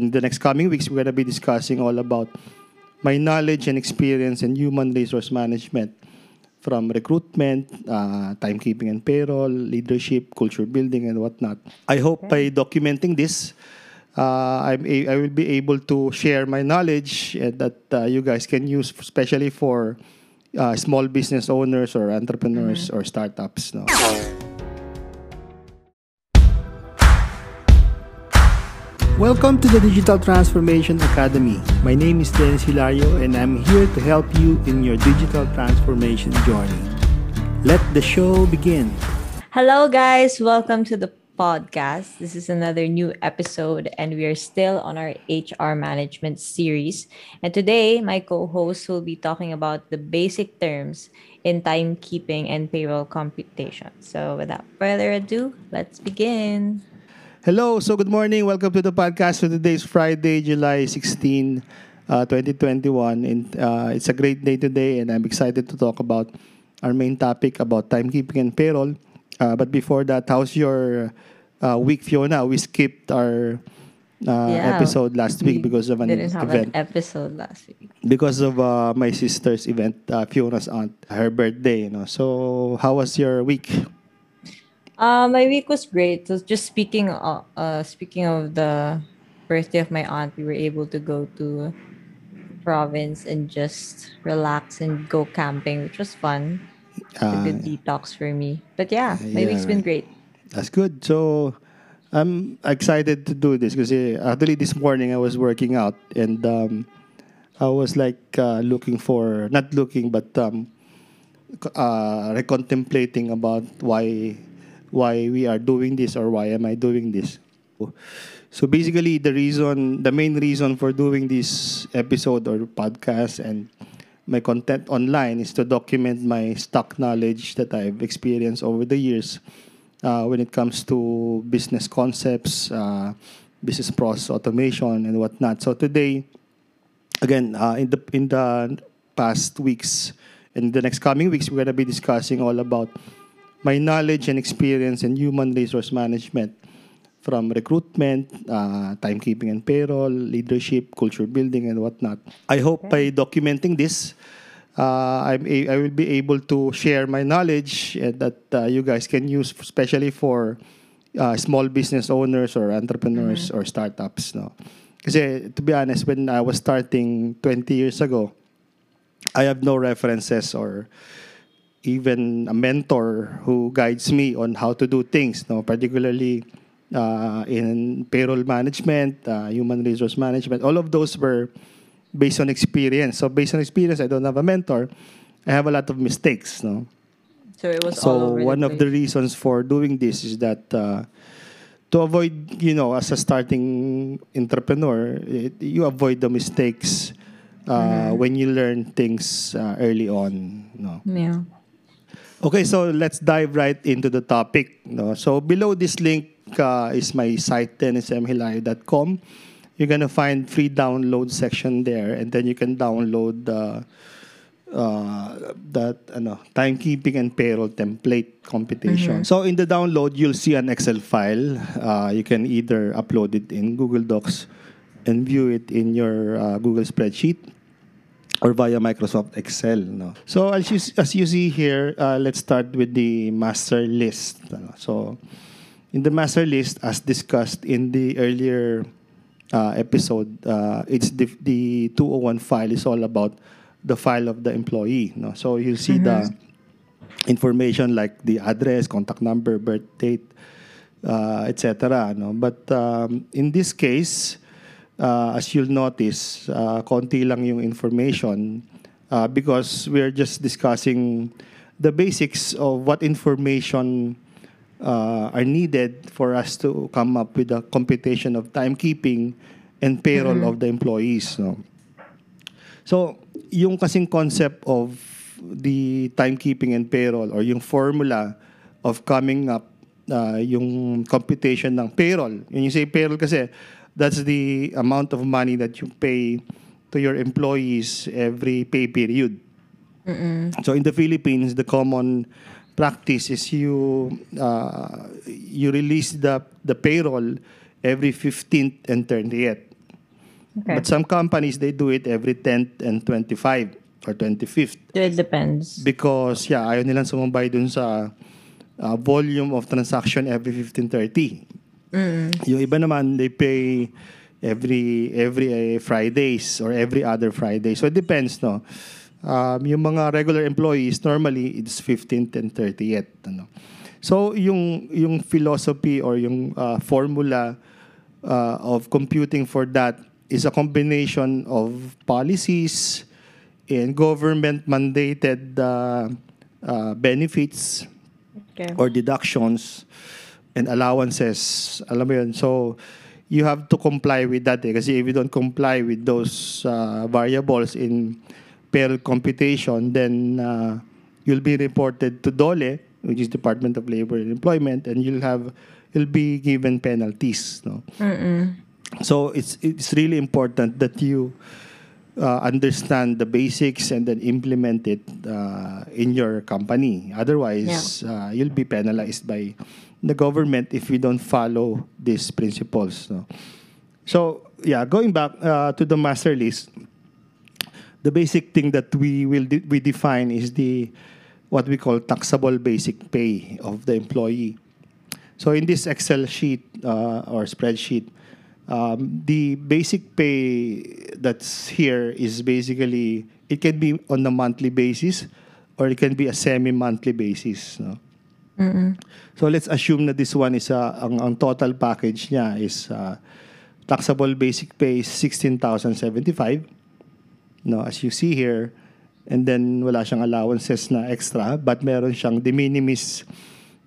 in the next coming weeks, we're going to be discussing all about my knowledge and experience in human resource management from recruitment, uh, timekeeping and payroll, leadership, culture building, and whatnot. I hope by documenting this, uh, I'm a- I will be able to share my knowledge that uh, you guys can use, especially for uh, small business owners or entrepreneurs or startups. No? Welcome to the Digital Transformation Academy. My name is Dennis Hilario and I'm here to help you in your digital transformation journey. Let the show begin. Hello, guys. Welcome to the podcast. This is another new episode, and we are still on our HR management series. And today, my co host will be talking about the basic terms in timekeeping and payroll computation. So, without further ado, let's begin. Hello, so good morning. Welcome to the podcast. So today is Friday, July 16, uh, 2021. And uh, it's a great day today, and I'm excited to talk about our main topic about timekeeping and payroll. Uh, but before that, how's your uh, week, Fiona? We skipped our uh, Yeah, episode last week because of an didn't have event. an episode last week. because of uh, my sister's event, uh, Fiona's aunt, her birthday. You know. So how was your week? Uh, my week was great. So just speaking, uh, uh, speaking of the birthday of my aunt, we were able to go to province and just relax and go camping, which was fun. It's a Uh, good detox for me. But yeah, my yeah, week's been great. That's good. So I'm excited to do this because actually this morning I was working out and um, I was like uh, looking for not looking but um, uh, recontemplating about why why we are doing this or why am I doing this. So basically the reason the main reason for doing this episode or podcast and my content online is to document my stock knowledge that I've experienced over the years uh, when it comes to business concepts, uh, business process automation, and whatnot. So today, again, uh, in the in the past weeks, in the next coming weeks, we're gonna be discussing all about my knowledge and experience in human resource management from recruitment, uh, timekeeping and payroll, leadership, culture building, and whatnot. I hope by documenting this, uh, I'm a- I will be able to share my knowledge that uh, you guys can use, especially for uh, small business owners or entrepreneurs or startups. No? Kasi to be honest, when I was starting 20 years ago, I have no references or even a mentor who guides me on how to do things, no, particularly uh, in payroll management, uh, human resource management. All of those were based on experience. So based on experience, I don't have a mentor. I have a lot of mistakes, no. So it was all So one of the reasons for doing this is that uh, to avoid, you know, as a starting entrepreneur, it, you avoid the mistakes uh, Mm-hmm. when you learn things uh, early on. No. Yeah. Okay, so let's dive right into the topic. No? So below this link uh, is my site, dennismhilario.com. You're gonna find free download section there, and then you can download the uh, that ano, timekeeping and payroll template computation. So in the download, you'll see an Excel file. Uh, you can either upload it in Google Docs and view it in your uh, Google spreadsheet or via Microsoft Excel. No? So as you, as you see here, uh, let's start with the master list. ano. So in the master list, as discussed in the earlier uh, episode, uh, it's the, the 201 file is all about the file of the employee. No? So you'll see the information like the address, contact number, birth date, uh, etc. No? But um, in this case, uh, as you'll notice, uh, konti lang yung information uh, because we're just discussing the basics of what information uh, are needed for us to come up with a computation of timekeeping and payroll of the employees. No? So, yung kasing concept of the timekeeping and payroll or yung formula of coming up uh, yung computation ng payroll. When you say payroll kasi, that's the amount of money that you pay to your employees every pay period. So in the Philippines, the common practice is you uh, you release the the payroll every 15th and 30th. Okay. But some companies, they do it every 10th and 25 or 25th. It depends. Because, yeah, ayaw nilang sumabay dun sa uh, volume of transaction every 1530. Yung iba naman, they pay every every uh, Fridays or every other Friday. So it depends, no? Um, yung mga regular employees, normally, it's 15th and 30th. Ano? So, yung, yung philosophy or yung uh, formula uh, of computing for that is a combination of policies and government mandated uh, uh, benefits Okay. or deductions and allowances. Alam mo yun? So, you have to comply with that eh. Kasi if you don't comply with those uh, variables in payroll computation, then uh, you'll be reported to DOLE, which is Department of Labor and Employment, and you'll have you'll be given penalties. No? So it's it's really important that you uh, understand the basics and then implement it uh, in your company. Otherwise, uh, you'll be penalized by the government if we don't follow these principles. So yeah, going back uh, to the master list, the basic thing that we will de- we define is the what we call taxable basic pay of the employee. So in this Excel sheet uh, or spreadsheet, um, the basic pay that's here is basically it can be on a monthly basis or it can be a semi-monthly basis. So let's assume that this one is uh, ang, ang total package niya is uh, taxable basic pay is 16,075. No, as you see here, and then wala siyang allowances na extra, but meron siyang de minimis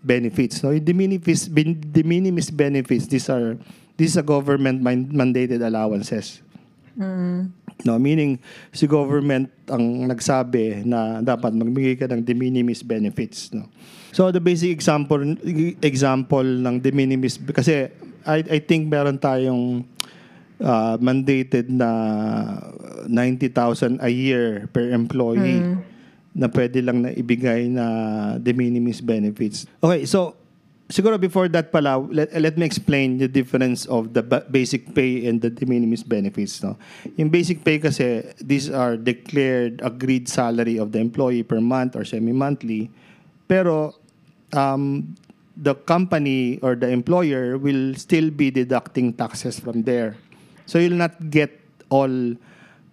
benefits. No, yung de minimis, de minimis benefits, these are these are government man- mandated allowances. No, meaning si government ang nagsabi na dapat magbigay ka ng de minimis benefits, no. So the basic example example ng de minimis kasi I I think meron tayong uh, mandated na 90,000 a year per employee na pwede lang na ibigay na de minimis benefits. Okay, so siguro before that pala, let, let me explain the difference of the ba- basic pay and the de minimis benefits. No? Yung basic pay kasi, these are declared agreed salary of the employee per month or semi-monthly. Pero um, the company or the employer will still be deducting taxes from there. So you'll not get all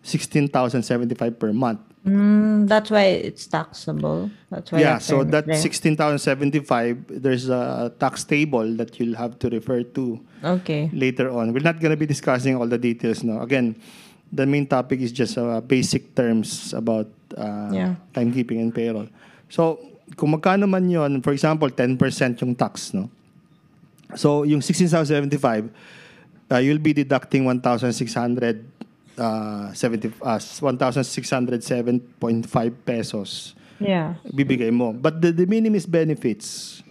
16,075 per month. Mm, that's why it's taxable. That's why yeah, so that there. 16,075, there's a tax table that you'll have to refer to Okay. later on. We're not going to be discussing all the details now. Again, the main topic is just uh, basic terms about uh, Yeah. timekeeping and payroll. So, kung magkano man yon, for example, 10% yung tax, no? So, yung 16,075, uh, you'll be deducting 1,600 uh, 70, uh, 1,607.5 pesos Yeah. bibigay mo. But the de minimis benefits,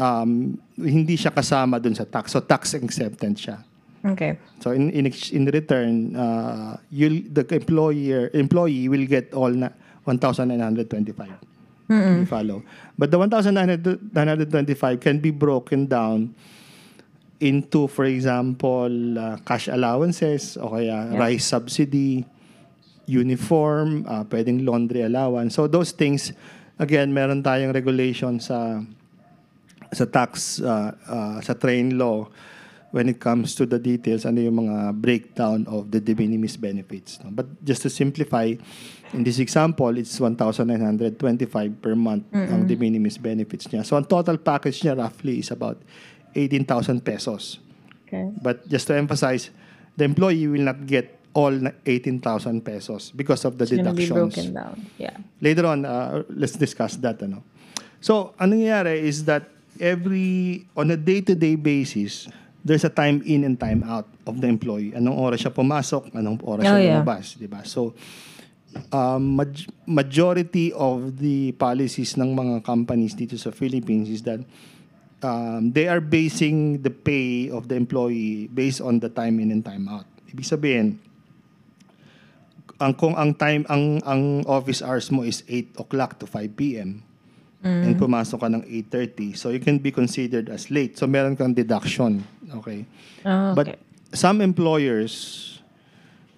um, hindi siya kasama dun sa tax. So, tax exempted siya. Okay. So, in, in, in return, uh, you'll, the employer, employee will get all na 1,925. You follow. But the 1,925 can be broken down into, for example, uh, cash allowances o kaya Yeah. rice subsidy, uniform, uh, pwedeng laundry allowance. So those things, again, meron tayong regulation sa sa tax, uh, uh, sa train law when it comes to the details, ano yung mga breakdown of the de minimis benefits. no? But just to simplify, in this example, it's 1,925 per month ang de minimis benefits niya. So ang total package niya roughly is about 18,000 pesos. Okay. But just to emphasize, the employee will not get all na 18,000 pesos because of the It's gonna be deductions. broken down. Yeah. Later on, uh, let's discuss that. Ano? So, anong nangyayari is that every, on a day-to-day basis, there's a time in and time out of the employee. Anong oras siya pumasok, anong oras Oh, siya yeah. lumabas. di ba? So, um, maj- majority of the policies ng mga companies dito sa Philippines is that um, they are basing the pay of the employee based on the time in and time out. Ibig sabihin, ang kung ang time ang ang office hours mo is 8 o'clock to 5 p.m. and pumasok ka ng 8:30 so you can be considered as late so meron kang deduction okay Oh, but okay. some employers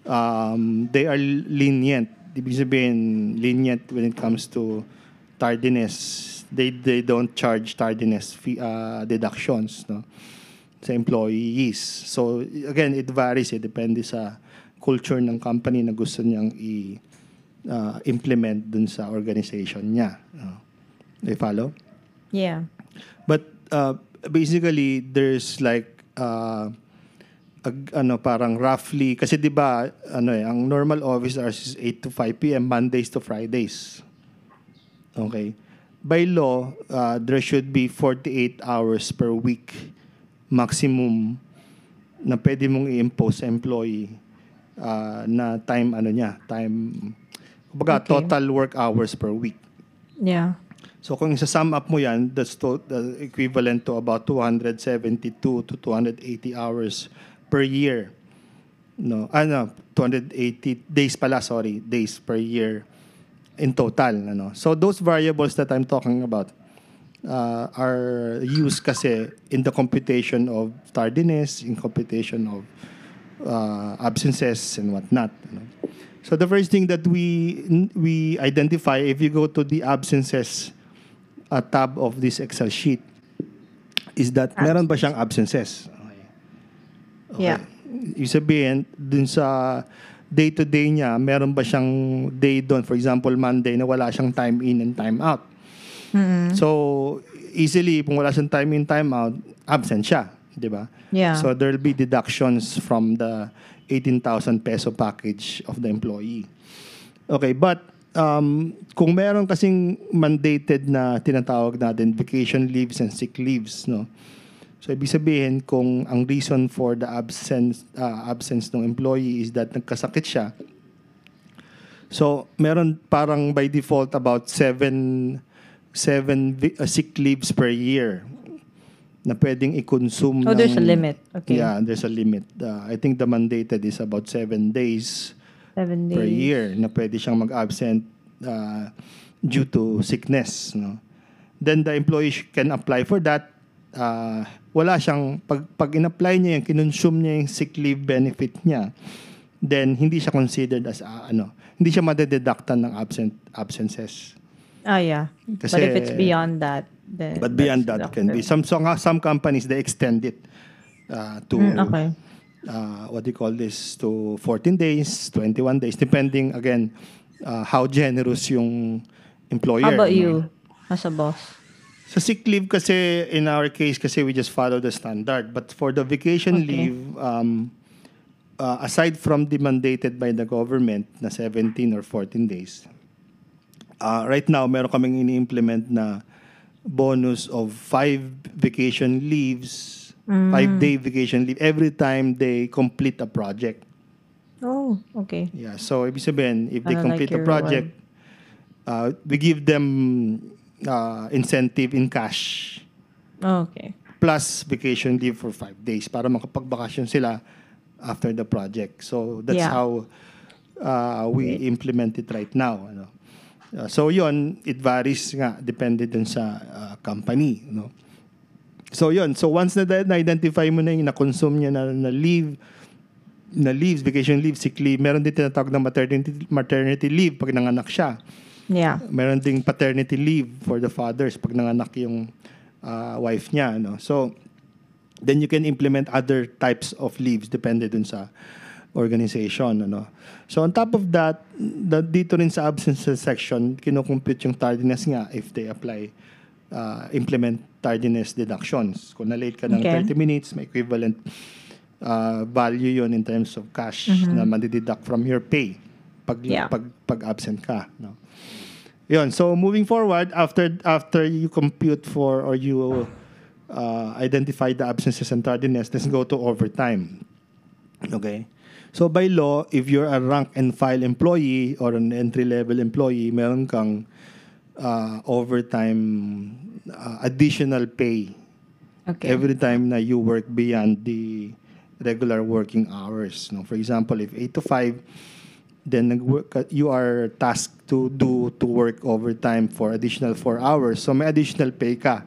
um, they are lenient. Ibig sabihin, lenient when it comes to tardiness. They they don't charge tardiness fee, uh, deductions no sa employees. So again, it varies. It depende sa culture ng company na gusto niyang i uh, implement dun sa organization niya. No? They follow? Yeah. But uh, basically, there's like uh, ag- ano parang roughly kasi 'di ba ano eh ang normal office hours is 8 to 5 p.m. Mondays to Fridays. Okay. By law, uh, there should be 48 hours per week maximum na pwede mong i-impose sa employee uh, na time ano niya, time kumbaga Okay. total work hours per week. Yeah. So kung isa-sum up mo yan, that's to, the equivalent to about 272 to 280 hours per year. No, ano, 280 days pala, sorry, days per year in total. Ano. So those variables that I'm talking about uh, are used kasi in the computation of tardiness, in computation of uh, absences and whatnot. Ano. So the first thing that we we identify if you go to the absences uh, tab of this Excel sheet is that meron ba siyang absences? Okay. Yeah. Ibig sabihin, dun sa day-to-day niya, meron ba siyang day doon? For example, Monday na wala siyang time in and time out. So, easily, kung wala siyang time in, time out, absent siya. Di ba? Yeah. So, there'll be deductions from the 18,000 peso package of the employee. Okay, but um, kung meron kasing mandated na tinatawag natin vacation leaves and sick leaves, no? So, ibig sabihin, kung ang reason for the absence uh, absence ng employee is that nagkasakit siya, so, meron parang by default about seven, seven vi- uh, sick leaves per year na pwedeng i-consume Oh, there's a ng- limit. Okay. Yeah, there's a limit. Uh, I think the mandated is about seven days Seven days. per year na pwede siyang mag-absent uh, due to sickness. No? Then the employee can apply for that. Uh, wala siyang, pag, pag in-apply niya yung, kinonsume niya yung sick leave benefit niya, then hindi siya considered as, uh, ano, hindi siya madededactan ng absent absences. Ah, yeah. Kasi- but if it's beyond that, then But beyond that, can be. Some, some, some companies, they extend it uh, to, Mm, okay. uh, what do you call this, to 14 days, 21 days, depending, again, uh, how generous yung employer. How about you as a boss? Sa sick leave kasi, in our case, kasi we just follow the standard. But for the vacation Okay. leave, um, uh, aside from the mandated by the government na 17 or 14 days, uh, right now, meron kaming ini-implement na bonus of five vacation leaves, Mm. five-day vacation leave every time they complete a project. Oh, okay. Yeah. So, ibig sabihin, if they like complete a your project, uh, we give them uh, incentive in cash Oh, okay. plus vacation leave for five days para makapagbakasyon sila after the project. So, that's Yeah. how uh, we Okay. implement it right now. Ano. Uh, so, yon it varies nga, depende dun sa uh, company. No? So, yon So, once na na-identify mo na yung na-consume niya na, na leave, na leaves, vacation leave, sick leave, meron din tinatawag na maternity, maternity leave pag nanganak siya. Yeah. Meron ding paternity leave for the fathers pag nanganak yung uh, wife niya. No? So, then you can implement other types of leaves depende dun sa organization. Ano? So, on top of that, the, dito rin sa absences section, kinukompute yung tardiness nga if they apply, uh, implement tardiness deductions. Kung na-late ka ng Okay. 30 minutes, may equivalent uh, value yon in terms of cash na madideduct from your pay pag, Yeah. pag, pag absent ka. No? Yun. So moving forward, after after you compute for or you uh, identify the absences and tardiness, let's go to overtime. Okay. So by law, if you're a rank and file employee or an entry level employee, meron kang uh, overtime uh, additional pay Okay. every time na you work beyond the regular working hours. No? For example, if 8 to 5, then you are tasked to do to work overtime for additional 4 hours. So may additional pay ka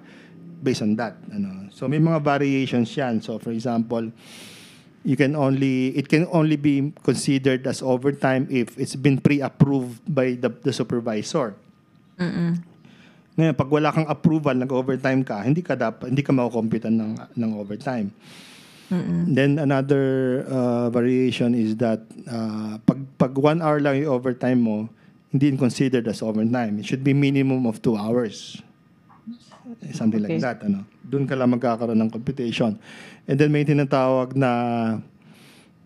based on that. Ano? So may mga variations yan. So for example, you can only it can only be considered as overtime if it's been pre-approved by the, the supervisor. Ngayon, pag wala kang approval, nag-overtime ka, hindi ka dapat hindi ka makukomputan ng ng overtime. Then another uh, variation is that uh, pag pag one hour lang yung overtime mo, hindi considered as overtime. It should be minimum of two hours. Eh, Something like Okay. that. Ano? Doon ka lang magkakaroon ng computation. And then may tinatawag na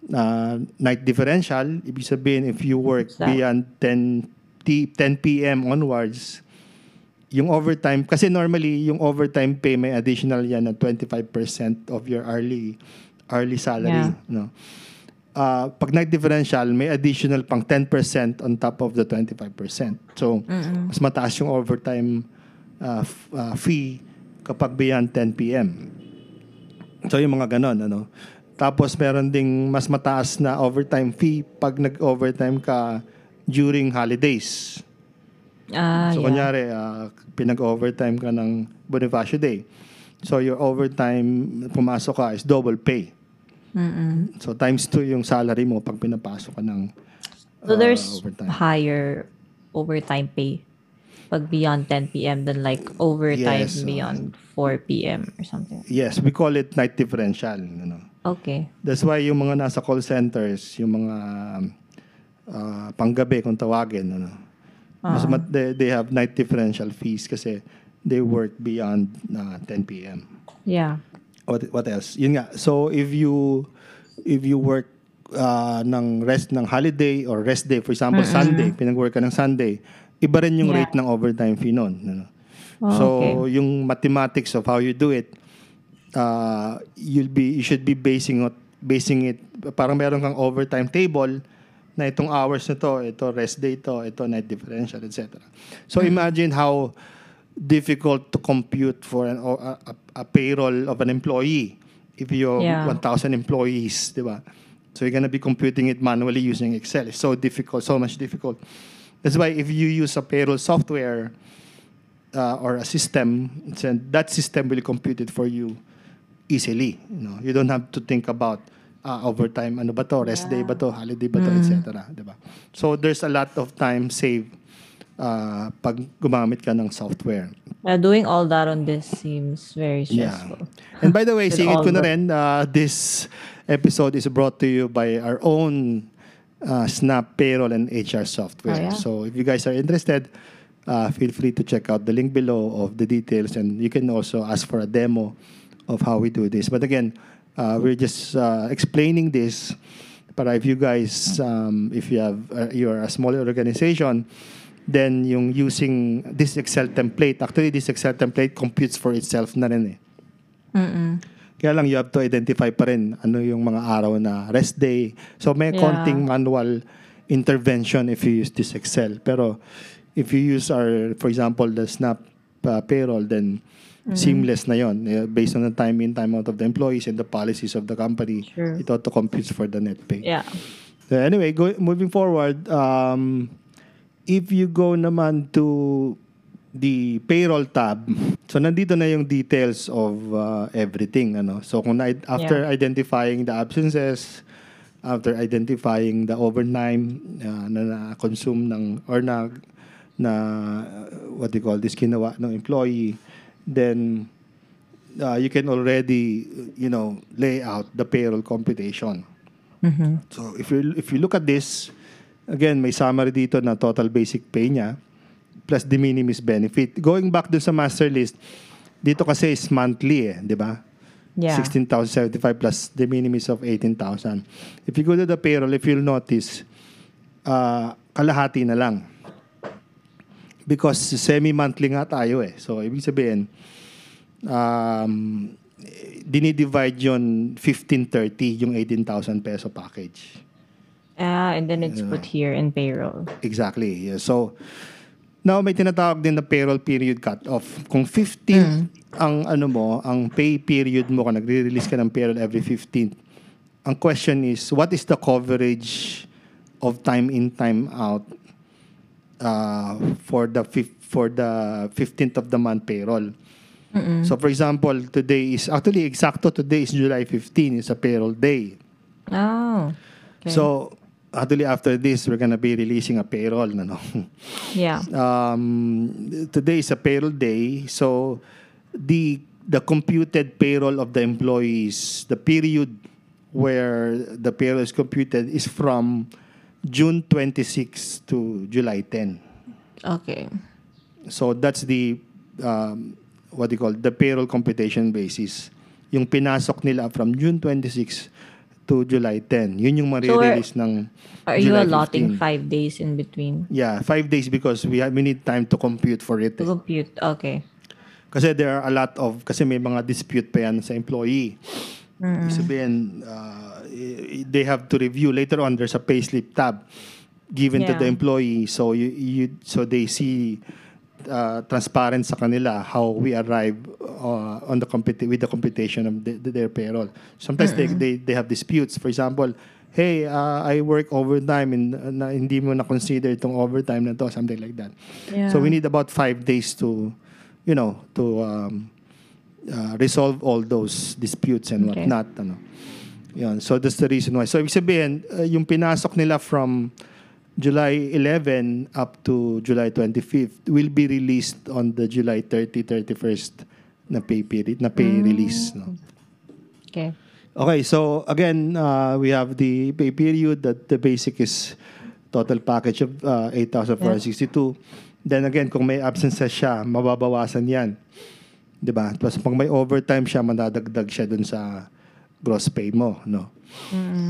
uh, night differential. Ibig sabihin, if you work What's beyond 10, t- 10 p.m. onwards, yung overtime, kasi normally, yung overtime pay, may additional yan na 25% of your hourly hourly salary. Yeah. No? Uh, pag night differential, may additional pang 10% on top of the 25%. So, mas mataas yung overtime uh, uh, fee kapag beyond 10 p.m. So, yung mga ganon, ano. Tapos, meron ding mas mataas na overtime fee pag nag-overtime ka during holidays. Ah, So, yeah. kunyari, ah, pinag-overtime ka ng Bonifacio Day. So, your overtime, pumasok ka, is double pay. Mm-mm. So, times two yung salary mo pag pinapasok ka ng So ah, there's overtime. higher overtime pay pag beyond 10 p.m. than like overtime Yes, uh, beyond 4 p.m. or something. Yes, we call it night differential. You know. Okay. That's why yung mga nasa call centers, yung mga ah, panggabi kung tawagin, ano, mas mat- they, they have night differential fees kasi they work beyond ah, 10 p.m. Yeah. What, what else? Yun nga. So if you if you work uh, ng rest ng holiday or rest day, for example, Sunday, pinag-work ka ng Sunday, iba rin yung Yeah. rate ng overtime fee nun. ano. Oh, so okay. yung mathematics of how you do it, uh, you'll be you should be basing it basing it parang meron kang overtime table na itong hours na to, ito rest day to, ito night differential, etc. So imagine how difficult to compute for an, a, a- a payroll of an employee if you have Yeah. 1,000 employees, di ba? So you're gonna be computing it manually using Excel. It's so difficult, so much difficult. That's why if you use a payroll software uh, or a system, a- that system will compute it for you easily. You know, you don't have to think about uh, overtime, ano ba to, rest day ba to, holiday ba to, etc. Diba? So there's a lot of time saved uh, pag gumamit ka ng software. Uh, doing all that on this seems very stressful. And by the way, singit ko na rin, uh, this episode is brought to you by our own uh, Snap Payroll and HR software. Oh, yeah? So if you guys are interested, uh, feel free to check out the link below of the details and you can also ask for a demo of how we do this. But again, uh, we're just uh, explaining this para if you guys, um, if you have, uh, you're a small organization, then yung using this Excel template, actually this Excel template computes for itself na rin eh. Kaya lang you have to identify pa rin ano yung mga araw na rest day. So may Yeah. konting manual intervention if you use this Excel. Pero if you use our, for example, the Snap uh, payroll, then seamless na yon based on the time in, time out of the employees and the policies of the company. Sure. It auto computes for the net pay. Yeah. So anyway, go, moving forward, um, if you go naman to the payroll tab, so nandito na yung details of uh, everything. Ano? So kung na, after Yeah. identifying the absences, after identifying the overtime uh, na na-consume ng, or na, na uh, what do you call this, ginawa ng employee, then uh, you can already, you know, lay out the payroll computation. Mm-hmm. So if you if you look at this, again, may summary dito na total basic pay niya plus de minimis benefit. Going back dun sa master list, dito kasi is monthly eh, di ba? Yeah. 16,075 plus de minimis of 18,000. If you go to the payroll, if you'll notice, uh, kalahati na lang. Because semi-monthly nga tayo eh. So, ibig sabihin, um, dinidivide yon 1530 yung 18,000 peso package. Ah, and then it's put here in payroll. Exactly. Yeah. So, now may tinatawag din na payroll period cut-off. Kung 15 ang ano mo, ang pay period mo, kung nagre-release ka ng payroll every 15th, ang question is, what is the coverage of time in, time out uh, for the for the 15th of the month payroll? So for example, today is actually exacto today is July 15 is a payroll day. Oh. Okay. So, actually after this, we're gonna be releasing a payroll. No, no? yeah. um, today is a payroll day, so the the computed payroll of the employees, the period where the payroll is computed is from June 26 to July 10. Okay. So that's the um, what do you call the payroll computation basis. Yung pinasok nila from June 26 to July 10. Yun yung marirelease ng Are you July allotting 15. five days in between Yeah, five days because we have, we need time to compute for it. to eh. compute? Okay. Kasi there are a lot of, kasi may mga dispute pa yan sa employee. Ibig Sabihin, uh, they have to review. Later on, there's a payslip tab given to Yeah. the employee. So you, you so they see uh, transparent sa kanila how we arrive uh, on the computa- with the computation of the, their payroll. Sometimes they, they they have disputes. For example, hey, uh, I work overtime and uh, na, hindi mo na consider itong overtime na to, something like that. Yeah. So we need about five days to, you know, to um, uh, resolve all those disputes and Okay. whatnot. Ano. Yun. So that's the reason why. So ibig sabihin, uh, yung pinasok nila from July 11 up to July 25th will be released on the July 30, 31st na pay period, na pay release. No? Okay. Okay, so again, uh, we have the pay period that the basic is total package of uh, 8,462. Then again, kung may absences siya, mababawasan yan. 'Di ba? Tapos pag may overtime siya, madadagdag siya dun sa gross pay mo, no?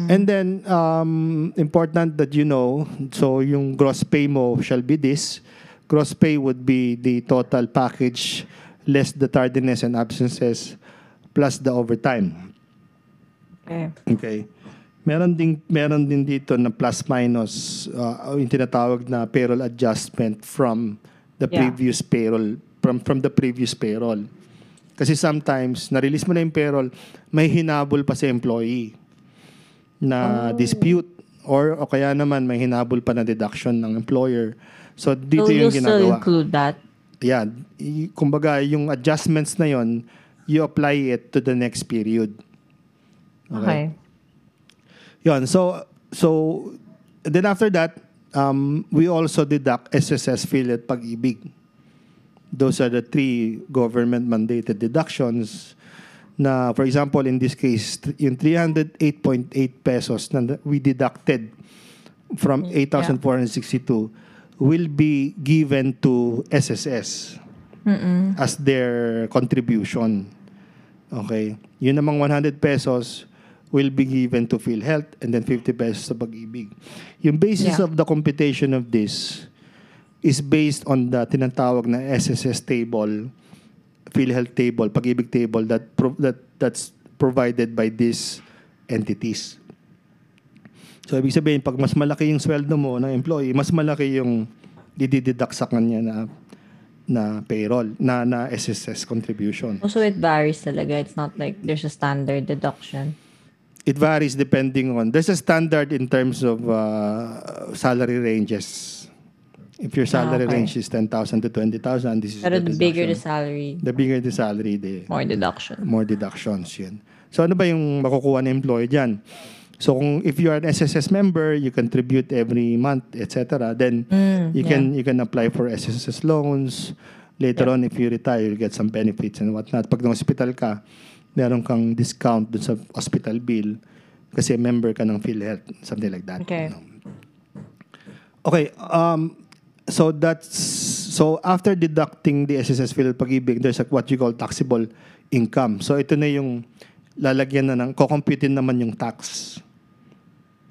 And then, um, important that you know, so yung gross pay mo shall be this. Gross pay would be the total package less the tardiness and absences plus the overtime. Okay. Okay. Meron din meron din dito na plus minus uh, yung tinatawag na payroll adjustment from the Yeah. previous payroll from from the previous payroll. Kasi sometimes na-release mo na yung payroll, may hinabol pa sa employee na dispute or o kaya naman may hinabol pa na deduction ng employer. So dito so yung you'll still ginagawa. include that? Yeah, kumbaga yung adjustments na yon, you apply it to the next period. Okay. Yun, so, so, then after that, um, we also deduct SSS PhilHealth Pag-ibig. Those are the three government-mandated deductions na, for example, in this case, yung 308.8 pesos na we deducted from 8,462 will be given to SSS as their contribution. Okay? Yun namang 100 pesos will be given to PhilHealth and then 50 pesos sa pag-ibig. Yung basis Yeah. of the computation of this is based on the tinatawag na SSS table, PhilHealth table, pag-ibig table that pro- that that's provided by these entities. So, ibig sabihin, pag mas malaki yung sweldo mo ng employee, mas malaki yung didideduct sa kanya na na payroll, na, na SSS contribution. Also, it varies talaga. It's not like there's a standard deduction. It varies depending on, there's a standard in terms of uh, salary ranges. If your salary okay. range is 10,000 to 20,000, this is Pero the the bigger the salary, The bigger the salary, the more deduction. more deductions yun. So ano ba yung makukuha ng employer dyan? So kung if you are an SSS member, you contribute every month, etc. Then Mm, you can you can apply for SSS loans. Later on, if you retire, you get some benefits and whatnot. Pag na-hospital ka, meron kang discount dun sa hospital bill kasi member ka ng PhilHealth, something like that. Okay. Okay, um, so that's so after deducting the SSS PhilHealth Pag-ibig, there's a, what you call taxable income. So ito na yung lalagyan na ng kukumputin naman yung tax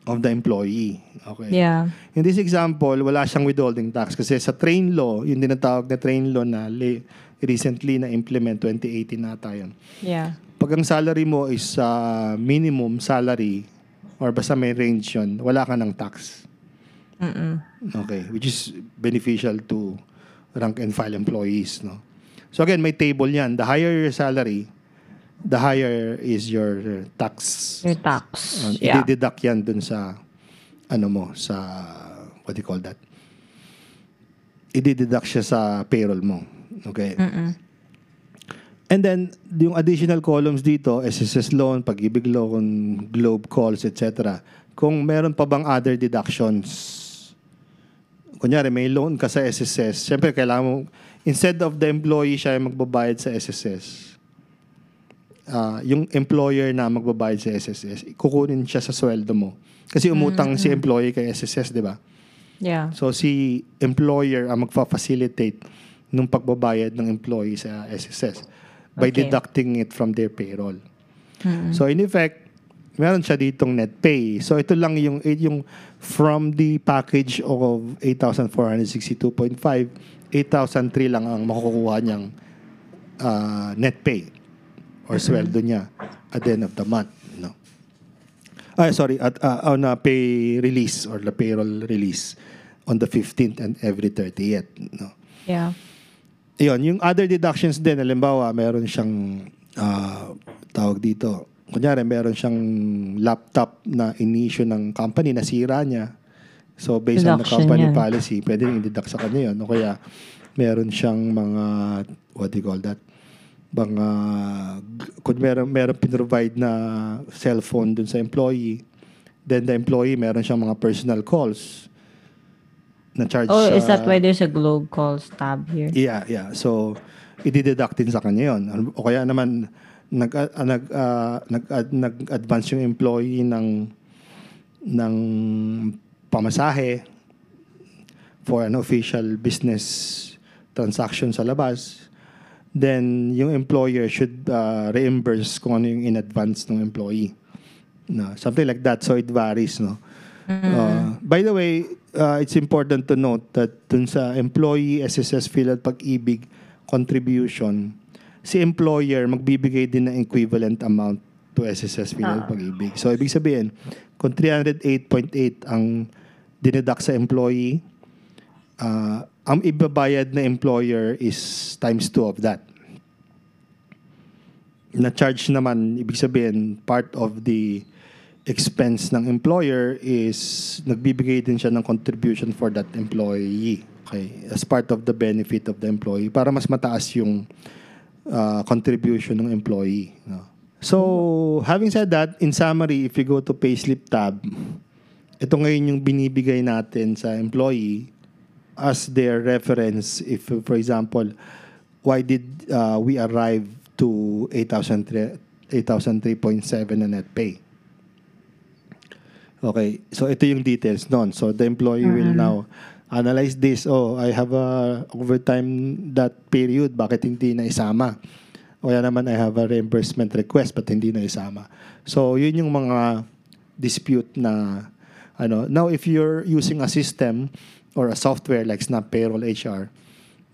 of the employee. Okay. Yeah. In this example, wala siyang withholding tax kasi sa train law, yung dinatawag na train law na recently na implement 2018 na tayo. Yeah. Pag ang salary mo is uh, minimum salary or basta may range yun, wala ka ng tax. Mm-mm. Okay, which is beneficial to rank and file employees, no. So again, may table 'yan. The higher your salary, the higher is your tax. Your tax. Uh, yeah. I-deduct 'yan dun sa ano mo, sa what do you call that? I-deduct siya sa payroll mo. Okay? Mm-mm. And then, yung additional columns dito, SSS loan, pag-ibig loan, globe calls, etc. Kung meron pa bang other deductions, kunyari may loan ka sa SSS, syempre kailangan mo, instead of the employee siya yung magbabayad sa SSS, ah, yung employer na magbabayad sa SSS, kukunin siya sa sweldo mo. Kasi umutang si employee kay SSS, di ba? Yeah. So si employer ang magfa-facilitate nung pagbabayad ng employee sa SSS by Okay. deducting it from their payroll. So in effect, meron siya ditong net pay. So ito lang yung yung from the package of 8,462.5, 8,003 lang ang makukuha niyang ah, net pay or sweldo niya at the end of the month. No? Ah, sorry, at ah, on a pay release or the payroll release on the 15th and every 30th. No? Yeah. Yun, yung other deductions din, halimbawa, meron siyang ah, tawag dito. Kunyari, meron siyang laptop na in-issue ng company, nasira niya. So, based on the Deduction company yan. policy, pwede rin i-deduct sa kanya yun. O kaya, meron siyang mga, what do you call that? Mga, kung meron, meron pinrovide na cellphone dun sa employee, then the employee, meron siyang mga personal calls na charge Oh, is that why there's a globe calls tab here? Yeah, yeah. So, i-deduct din sa kanya yun. O kaya naman, nag, ah, nag, ah, nag, ad- nag-advance yung employee ng, ng pamasahe for an official business transaction sa labas, then yung employer should ah, reimburse kung ano yung in advance ng employee. No, something like that. So, it varies, no? Uh, by the way, uh, it's important to note that dun sa employee SSS at Pag-ibig contribution, si employer magbibigay din ng equivalent amount to SSS Phil at Pag-ibig. So, ibig sabihin, kung 308.8 ang dineduct sa employee, uh, ang ibabayad na employer is times 2 of that. Na-charge naman, ibig sabihin, part of the expense ng employer is nagbibigay din siya ng contribution for that employee. Okay, as part of the benefit of the employee para mas mataas yung uh, contribution ng employee. No? So, having said that, in summary, if you go to payslip tab, ito ngayon yung binibigay natin sa employee as their reference if, for example, why did uh, we arrive to 8,003 8,003.7 na net pay? Okay, so ito yung details nun. So the employee will now analyze this. Oh, I have a overtime that period. Bakit hindi na isama? O kaya naman I have a reimbursement request but hindi na isama. So yun yung mga dispute na ano. Now if you're using a system or a software like Snap Payroll HR,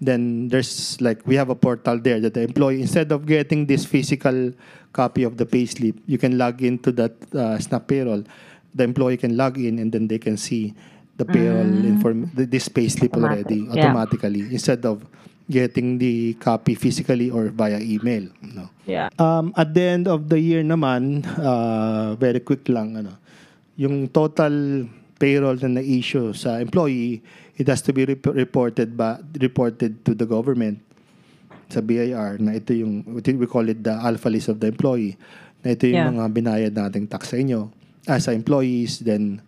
then there's like we have a portal there that the employee instead of getting this physical copy of the payslip, you can log into that uh, Snap Payroll. The employee can log in and then they can see the payroll inform the, this payslip Automatic, already yeah. automatically instead of getting the copy physically or via email. No. Yeah. Um, at the end of the year naman, uh, very quick lang, ano, yung total payroll na na-issue sa employee, it has to be rep- reported ba reported to the government sa BIR na ito yung we call it the alpha list of the employee na ito yung Yeah. mga binayad nating tax sa inyo ah, sa employees then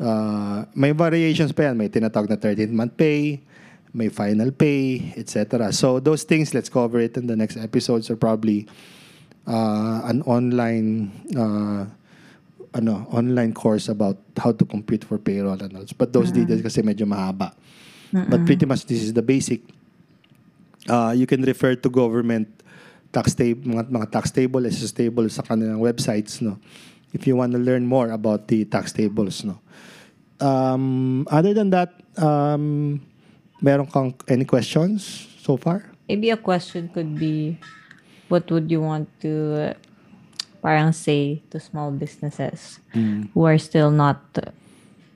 uh, may variations pa yan. May tinatawag na 13th month pay may final pay etc so those things let's cover it in the next episodes or probably uh, an online uh, ano online course about how to compute for payroll and all. But those details kasi medyo mahaba. But pretty much this is the basic. Uh, you can refer to government tax table mga, mga tax table SS table sa kanilang websites no if you want to learn more about the tax tables no um, other than that um, meron kang any questions so far Maybe a question could be, what would you want to uh, parang say to small businesses who are still not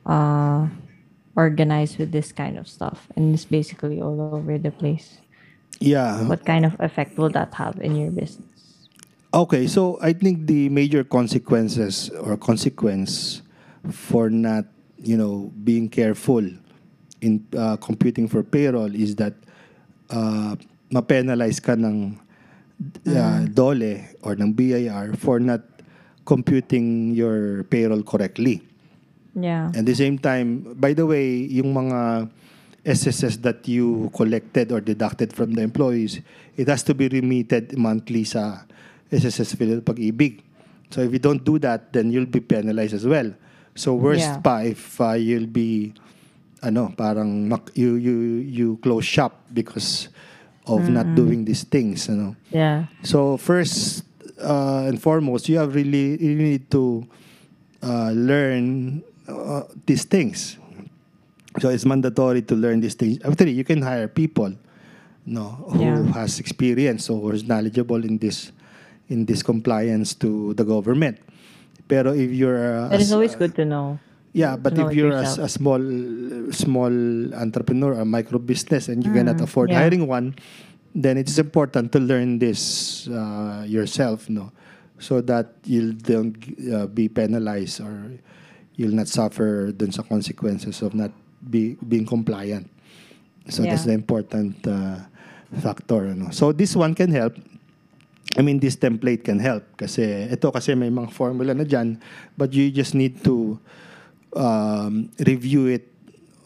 uh, organized with this kind of stuff and it's basically all over the place? yeah What kind of effect will that have in your business? Okay, so I think the major consequences or consequence for not, you know, being careful in uh, computing for payroll is that uh, ma-penalize ka ng uh, DOLE or ng BIR for not computing your payroll correctly. Yeah. At the same time, by the way, yung mga SSS that you collected or deducted from the employees, it has to be remitted monthly sa SSS Philippine Pag-ibig. So if you don't do that, then you'll be penalized as well. So worst Yeah. pa if uh, you'll be ano, parang mak- you you you close shop because of not doing these things, ano. Yeah. So first uh, and foremost, you have really you need to uh, learn uh, these things. So it's mandatory to learn these things. After you can hire people, no, who Yeah. has experience or who is knowledgeable in this in this compliance to the government. Pero if you're uh, That is always good to know. yeah, but if you're a, a small small entrepreneur or micro business and you cannot afford Mm, yeah. hiring one, then it is important to learn this uh, yourself, no, so that you don't uh, be penalized or you'll not suffer dun sa consequences of not be being compliant. So that's the Yeah. important uh, factor. Ano. So this one can help. I mean, this template can help kasi ito kasi may mga formula na dyan but you just need to um, review it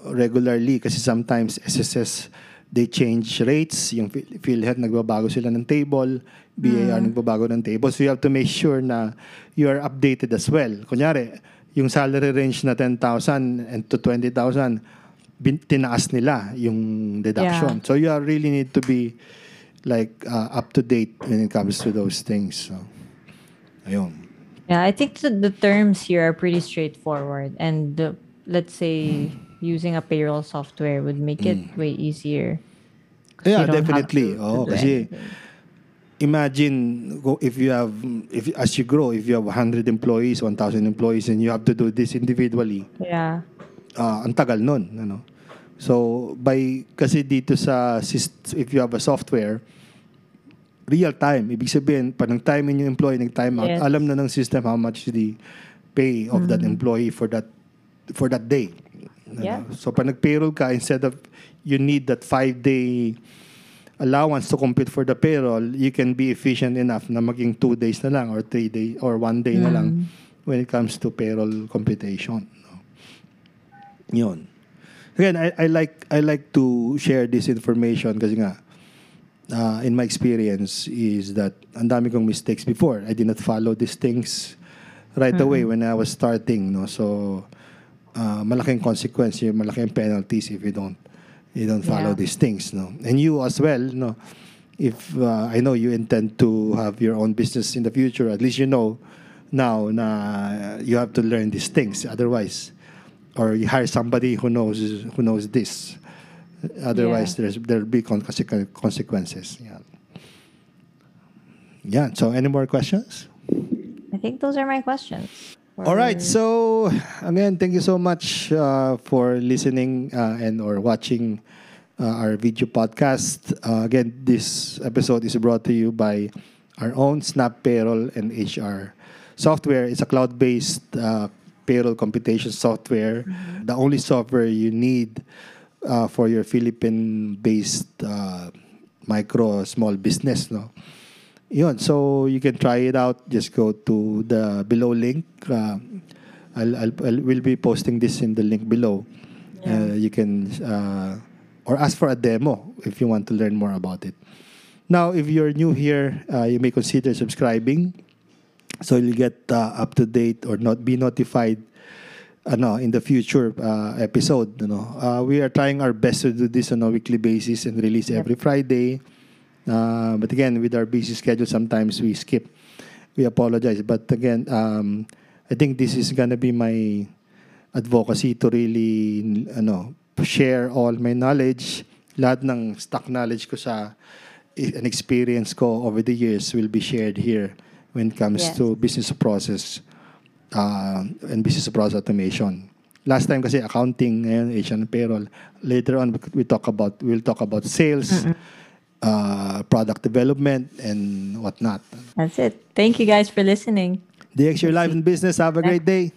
regularly kasi sometimes SSS they change rates. Yung Phil- PhilHealth nagbabago sila ng table BAR nagbabago ng table. So you have to make sure na you are updated as well. Kunyari yung salary range na 10,000 and to 20,000 bin- tinaas nila yung deduction. Yeah. so you are really need to be like uh, up to date when it comes to those things so ayun. Yeah, I think the, the terms here are pretty straightforward, and the, let's say using a payroll software would make it way easier. Yeah, definitely. to- do kasi imagine if you have if as you grow if you have 100 employees 1000 employees and you have to do this individually yeah, uh, ang tagal nun ano? So by kasi dito sa if you have a software real time ibig sabihin pa nang time in yung employee nag time out Yes. alam na ng system how much the pay of that employee for that for that day Ano? Yeah. so pag nag-payroll ka instead of you need that five day allowance to compute for the payroll, you can be efficient enough na maging two days na lang or three day or one day na lang when it comes to payroll computation. No? Yun. Again, I, I like I like to share this information kasi nga uh, in my experience is that ang dami kong mistakes before. I did not follow these things right away when I was starting. No? So, uh, malaking consequence, yung malaking penalties if you don't you don't follow Yeah. these things. No? And you as well, no? if uh, I know you intend to have your own business in the future, at least you know now na you have to learn these things. Otherwise, or you hire somebody who knows who knows this. Otherwise, there's there'll be con- consequences. Yeah. Yeah. So, any more questions? I think those are my questions. All right. So again, thank you so much uh, for listening uh, and or watching uh, our video podcast. Uh, again, this episode is brought to you by our own Snap Payroll and HR software. It's a cloud-based uh, payroll computation software. The only software you need uh, for your Philippine-based uh, micro small business. No. Yun, so you can try it out. Just go to the below link. Uh, I'll, I'll, I'll we'll be posting this in the link below. Uh, you can uh, or ask for a demo if you want to learn more about it. Now, if you're new here, uh, you may consider subscribing, so you'll get uh, up to date or not be notified. Ano, in the future uh, episode, you know, uh, we are trying our best to do this on a weekly basis and release every Friday. Uh, but again, with our busy schedule, sometimes we skip. We apologize. But again, um, I think this is gonna be my advocacy to really, ano, share all my knowledge. Lahat ng stock knowledge ko sa an experience ko over the years will be shared here when it comes Yes. to business process uh, and business process automation. Last time kasi accounting, ngayon and payroll. Later on, we talk about we'll talk about sales, uh, product development, and whatnot. That's it. Thank you guys for listening. DX Your Life in Business. Have a great day.